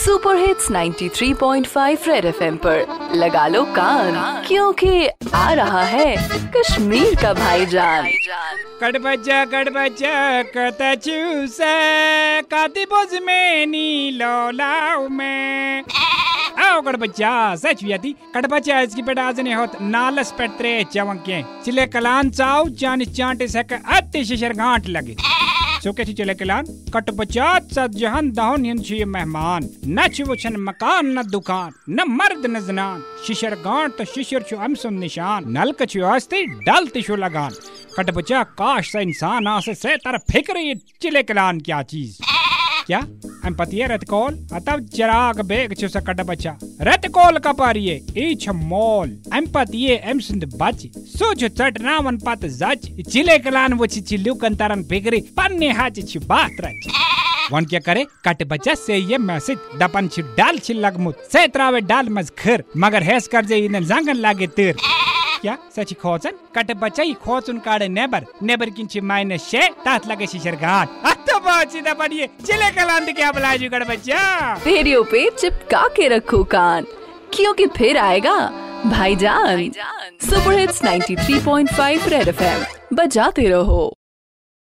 Super hits 93.5 red FM पर। लगा लो कान, क्योंकि आ रहा है कश्मीर का भाईजान। कड़बजा कड़बजा कत चूसे काती बोझ में नी लोलाऊ में। आओ कड़बजा सच वियति कड़बजा इसकी पेट आज ने होत नालस पेट्रे चवंके। चिले कलान चाव चान चांटे सक अति शिशर गांठ लगे। चुके थी चले कलान कट बचात सद जहन दहन हिन छी मेहमान। न छ वचन मकान, न दुकान, न मर्द, न जनान। शिशर गांठ तो शिशर छु अमसुन निशान। नल कछु आस्ते, डल तिशु लगान। कट बचा काश सा इंसान आसे से, तर फ़िक्र ये चिले कलान क्या चीज़? क्या? हम पतिये रत कॉल, अतव चिराग बेग छु सा कट बचा। रत कॉल का पारिये ईछ मॉल। हम पतिये एम सुंद बच। सोच चट नावन पत जच। चिले कलान वो छि चिल्लू कंतारन फिक्री पन्ने हाच छि बात रच। वन क्या करे? कट बच्चा से ये मैसेज, दपन छि डाल छि लगमुत। से त्रावे डाल मज खर, मगर हेस कर जे इन जंगन लागे तिर। क्या? सची खोचन? कट बच्चा ही खोचुन काड़े नेबर। नेबर किंची माइनस शे, तात लगे शिशर घाट। चले ये चिले कलांद क्या बुलाए जुगड़ बच्चा? रेडियो पे चिपका के रखो कान क्योंकि फिर आएगा भाईजान। सुपर हिट्स 93.5 रेड एफएम बजाते रहो।